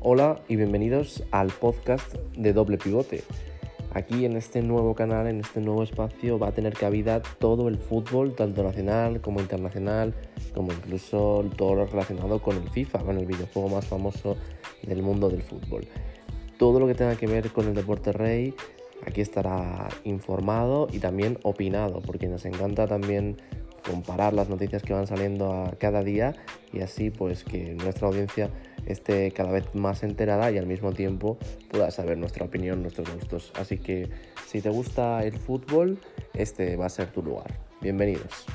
Hola y bienvenidos al podcast de Doble Pivote. Aquí en este nuevo canal, en este nuevo espacio, va a tener cabida todo el fútbol, tanto nacional como internacional, como incluso todo lo relacionado con el FIFA, con el videojuego más famoso del mundo del fútbol. Todo lo que tenga que ver con el deporte rey, aquí estará informado y también opinado, porque nos encanta también comparar las noticias que van saliendo a cada día y así pues que nuestra audiencia esté cada vez más enterada y al mismo tiempo pueda saber nuestra opinión, nuestros gustos. Así que si te gusta el fútbol, este va a ser tu lugar. Bienvenidos.